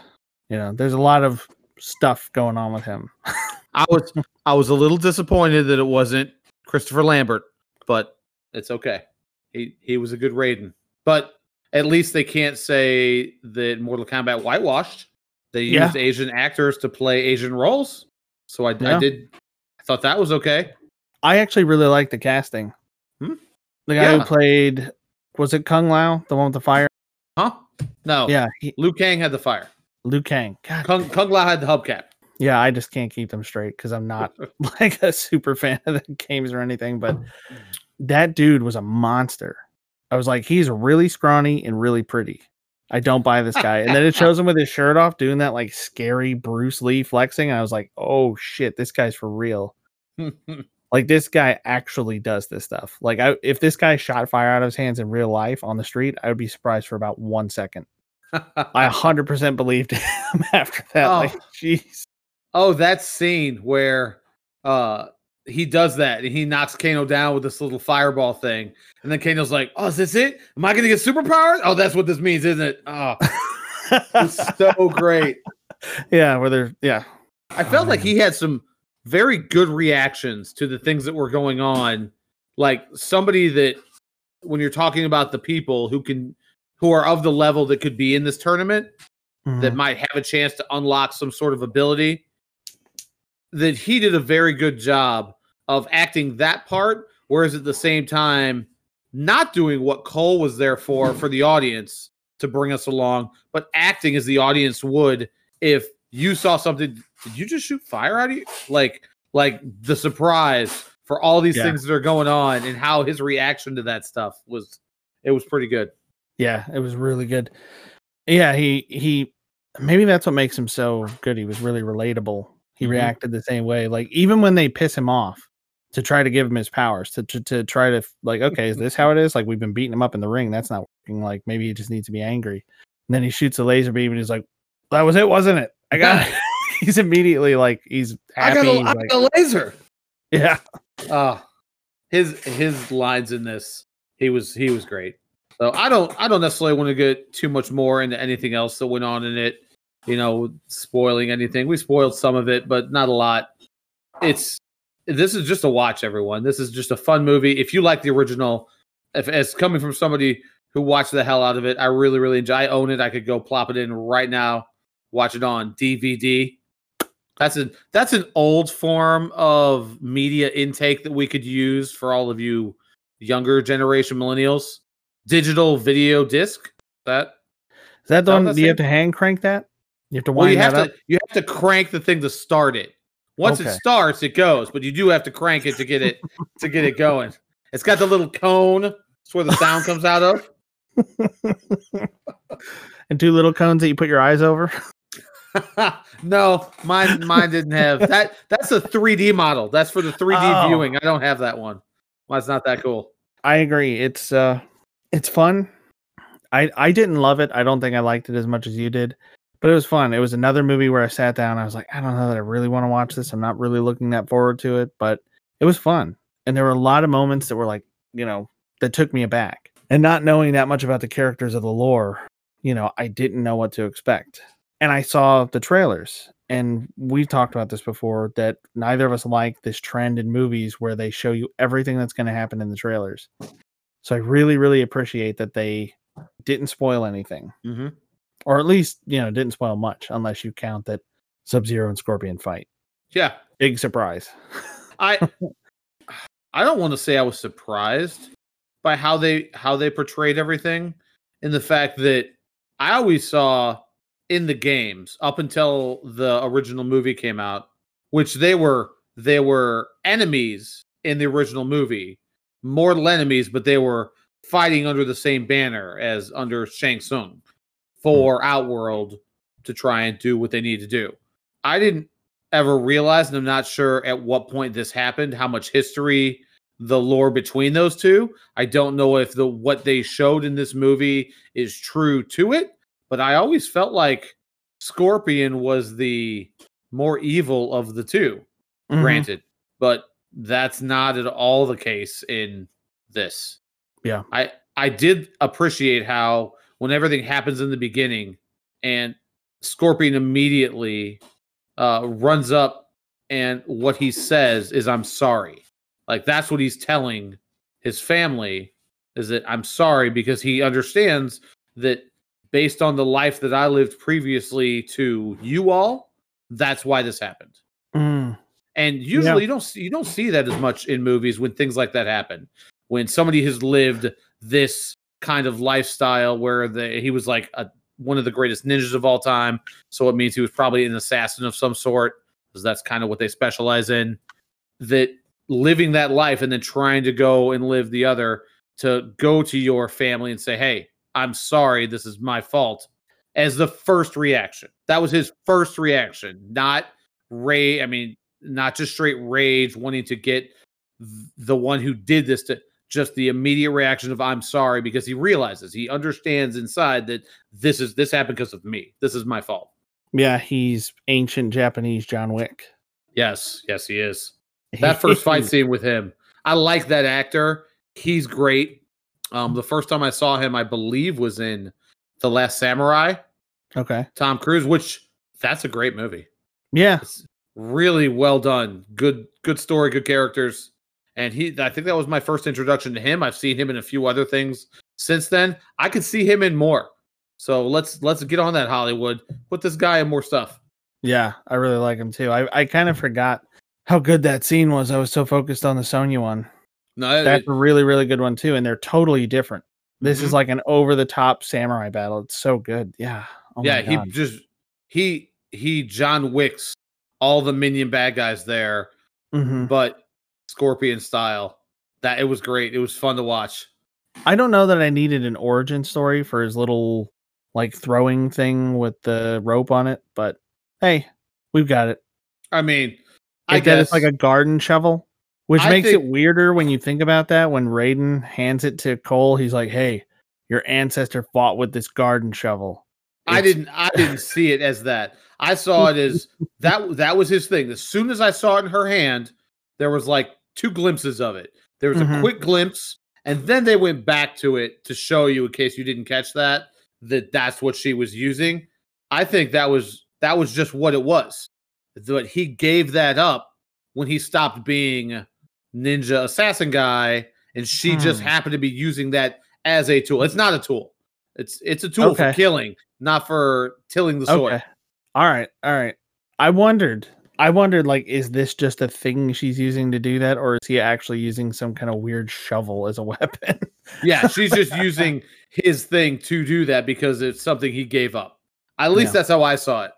You know, there's a lot of stuff going on with him. I was I was a little disappointed that it wasn't Christopher Lambert, but it's okay. He he was a good Raiden. But at least they can't say that Mortal Kombat whitewashed. They Yeah. used Asian actors to play Asian roles. So I, I did I thought that was okay. I actually really like the casting. Hmm? The guy Yeah. who played was it Kung Lao, the one with the fire? Huh? No. Yeah, he, Liu Kang had the fire. Liu Kang. God, Kung Kung Lao had the hubcap. yeah, I just can't keep them straight because I'm not like a super fan of the games or anything. But that dude was a monster. I was like, he's really scrawny and really pretty. I don't buy this guy. And then it shows him with his shirt off doing that like scary Bruce Lee flexing. I was like, oh shit, this guy's for real. Like this guy actually does this stuff. Like I, if this guy shot fire out of his hands in real life on the street, I would be surprised for about one second. I 100% believed him after that. Like, Oh. jeez. Oh, that scene where uh he does that and he knocks Kano down with this little fireball thing. And then Kano's like, Oh, is this it? Am I gonna get superpowers? Oh, that's what this means, isn't it? Oh, it's so great. yeah, where they're yeah. I felt Oh, like he had some very good reactions to the things that were going on. Like somebody that when you're talking about the people who can who are of the level that could be in this tournament, that Mhm. might have a chance to unlock some sort of ability that he did a very good job of acting that part whereas at the same time not doing what cole was there for for the audience to bring us along but acting as the audience would if you saw something did you just shoot fire out of you like like the surprise for all these Yeah. things that are going on and how his reaction to that stuff was it was pretty good. Yeah, it was really good. Yeah, he he maybe that's what makes him so good. He was really relatable. He Mhm. reacted the same way. Like even when they piss him off to try to give him his powers, to to, to try to like, okay, is this how it is? Like we've been beating him up in the ring. That's not working. Like maybe he just needs to be angry. And then he shoots a laser beam and he's like, That was it, wasn't it? I got it. he's immediately like he's happy. I got, a, I like, got a laser. yeah. Uh his his lines in this, he was he was great. So I don't I don't necessarily want to get too much more into anything else that went on in it. You know, spoiling anything. We spoiled some of it, but not a lot. It's this is just a watch, everyone. This is just a fun movie. If you like the original, if as coming from somebody who watched the hell out of it, I really really enjoy. I own it. I could go plop it in right now, watch it on DVD. That's a that's an old form of media intake that we could use for all of you younger generation millennials. Digital video disc. That Is that the one? you have to hand crank that? You have to well, wind you have that to up. you have to crank the thing to start it. Once Okay. it starts, it goes, but you do have to crank it to get it to get it going. It's got the little cone. It's where the sound comes out of. and two little cones that you put your eyes over. no, mine mine didn't have that. That's a 3D model. That's for the 3D Oh. viewing. I don't have that one. Well, it's not that cool. I agree. It's uh it's fun. I I didn't love it. I don't think I liked it as much as you did, but it was fun. It was another movie where I sat down. I was like, I don't know that I really want to watch this. I'm not really looking that forward to it, but it was fun. And there were a lot of moments that were like, you know, that took me aback. And not knowing that much about the characters of the lore, you know, I didn't know what to expect. And I saw the trailers, and we've talked about this before that neither of us like this trend in movies where they show you everything that's going to happen in the trailers. So I really, really appreciate that they didn't spoil anything, Mm-hmm. Or at least you know didn't spoil much, unless you count that Sub Zero and Scorpion fight. Yeah, Big surprise. I I don't want to say I was surprised by how they how they portrayed everything in the fact that I always saw in the games up until the original movie came out, which they were they were enemies in the original movie, mortal enemies, but they were fighting under the same banner as under Shang Tsung for Outworld to try and do what they need to do. I didn't ever realize, and I'm not sure at what point this happened, how much history the lore between those two. I don't know if the what they showed in this movie is true to it, but I always felt like Scorpion was the more evil of the 2 Mhm. granted, but that's not at all the case in this. Yeah. I I did appreciate how when everything happens in the beginning and Scorpion immediately uh runs up and what he says is I'm sorry. Like that's what he's telling his family is that I'm sorry because he understands that based on the life that I lived previously to you all, that's why this happened. Mm. And usually you don't see, you don't see that as much in movies when things like that happen. When somebody has lived this kind of lifestyle where the, he was like a, one of the greatest ninjas of all time, so it means he was probably an assassin of some sort because that's kind of what they specialize in. That living that life and then trying to go and live the other to go to your family and say, "Hey, I'm sorry, this is my fault." As the first reaction. That was his first reaction, not Ray, I mean, not just straight rage wanting to get the one who did this to just the immediate reaction of I'm sorry because he realizes he understands inside that this is this happened because of me. This is my fault. Yeah, he's ancient Japanese John Wick. Yes, yes, he is. That first fight scene with him, I like that actor. He's great. Um, the first time I saw him, I believe, was in The Last Samurai, Okay. Tom Cruise, which that's a great movie. Yeah. It's really well done. Good, good story, good characters. And he, I think that was my first introduction to him. I've seen him in a few other things since then. I could see him in more. So let's let's get on that Hollywood. Put this guy in more stuff. Yeah, I really like him too. I, I kind of forgot how good that scene was. I was so focused on the Sonya one. No, That's it- a really, really good one too. And they're totally different. This Mhm. is like an over the top samurai battle. It's so good. Yeah. Oh yeah, he just he he John Wicks all the minion bad guys there, Mhm. but Scorpion style. That it was great. It was fun to watch. I don't know that I needed an origin story for his little like throwing thing with the rope on it, but hey, we've got it. I mean, I guess it's like a garden shovel, which I makes think- it weirder when you think about that. When Raiden hands it to Cole, he's like, "Hey, your ancestor fought with this garden shovel." I didn't I didn't see it as that. I saw it as that that was his thing. As soon as I saw it in her hand, there was like two glimpses of it. There was Mhm. a quick glimpse, and then they went back to it to show you, in case you didn't catch that, that that's what she was using. I think that was that was just what it was. That he gave that up when he stopped being ninja assassin guy, and she just Hmm. happened to be using that as a tool. It's not a tool. It's it's a tool for killing, not for tilling the soil. Okay. All right. All right. I wondered. I wondered, like, is this just a thing she's using to do that, or is he actually using some kind of weird shovel as a weapon? Yeah, she's just using his thing to do that because it's something he gave up. At least Yeah. that's how I saw it.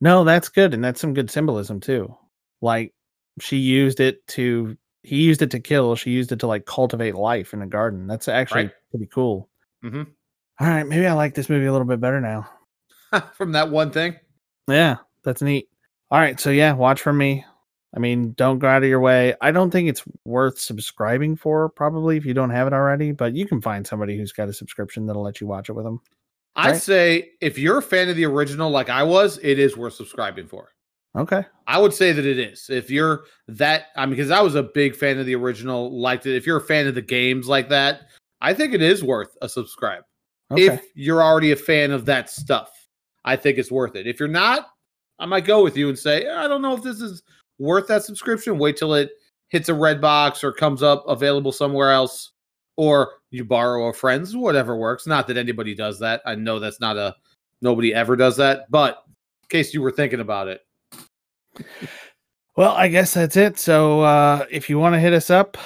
no, that's good, and that's some good symbolism too. Like, she used it to. He used it to kill. She used it to like cultivate life in a garden. That's actually Right. pretty cool. Mhm. All right, maybe I like this movie a little bit better now. From that one thing. Yeah, that's neat. All right, so yeah, watch for me. I mean, don't go out of your way. I don't think it's worth subscribing for, probably if you don't have it already, but you can find somebody who's got a subscription that'll let you watch it with them. I'd Right. say if you're a fan of the original like I was, it is worth subscribing for. Okay. I would say that it is. If you're that, I mean, because I was a big fan of the original, liked it. If you're a fan of the games like that, I think it is worth a subscribe. Okay. If you're already a fan of that stuff, I think it's worth it. If you're not, I might go with you and say, I don't know if this is worth that subscription. Wait till it hits a Redbox or comes up available somewhere else, or you borrow a friend's, whatever works. Not that anybody does that. I know that's not a nobody ever does that, but in case you were thinking about it, well, I guess that's it. So uh if you want to hit us up,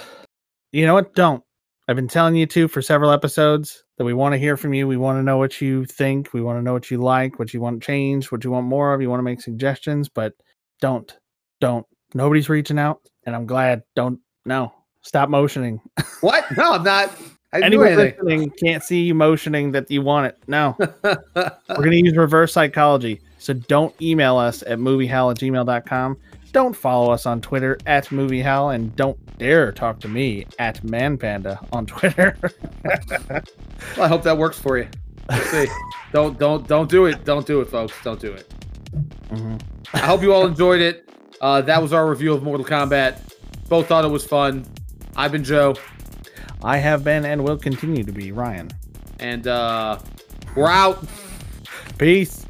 you know what? Don't. I've been telling you to for several episodes that we want to hear from you. We want to know what you think. We want to know what you like, what you want changed, what you want more of. You want to make suggestions, but don't. Don't. Nobody's reaching out, and I'm glad. Don't. No. Stop motioning. what? No, I'm not. I Anyone listening can't see you motioning that you want it. No. We're going to use reverse psychology. So don't email us at moviehowl at gmail.com. Don't follow us on Twitter at moviehowl. And don't dare talk to me at manpanda on Twitter. Well, I hope that works for you. Let's see. don't don't don't do it. Don't do it, folks. Don't do it. Mhm. I hope you all enjoyed it. Uh, that was our review of Mortal Kombat. Both thought it was fun. I've been Joe, I have been and will continue to be Ryan. and uh, we're out. Peace.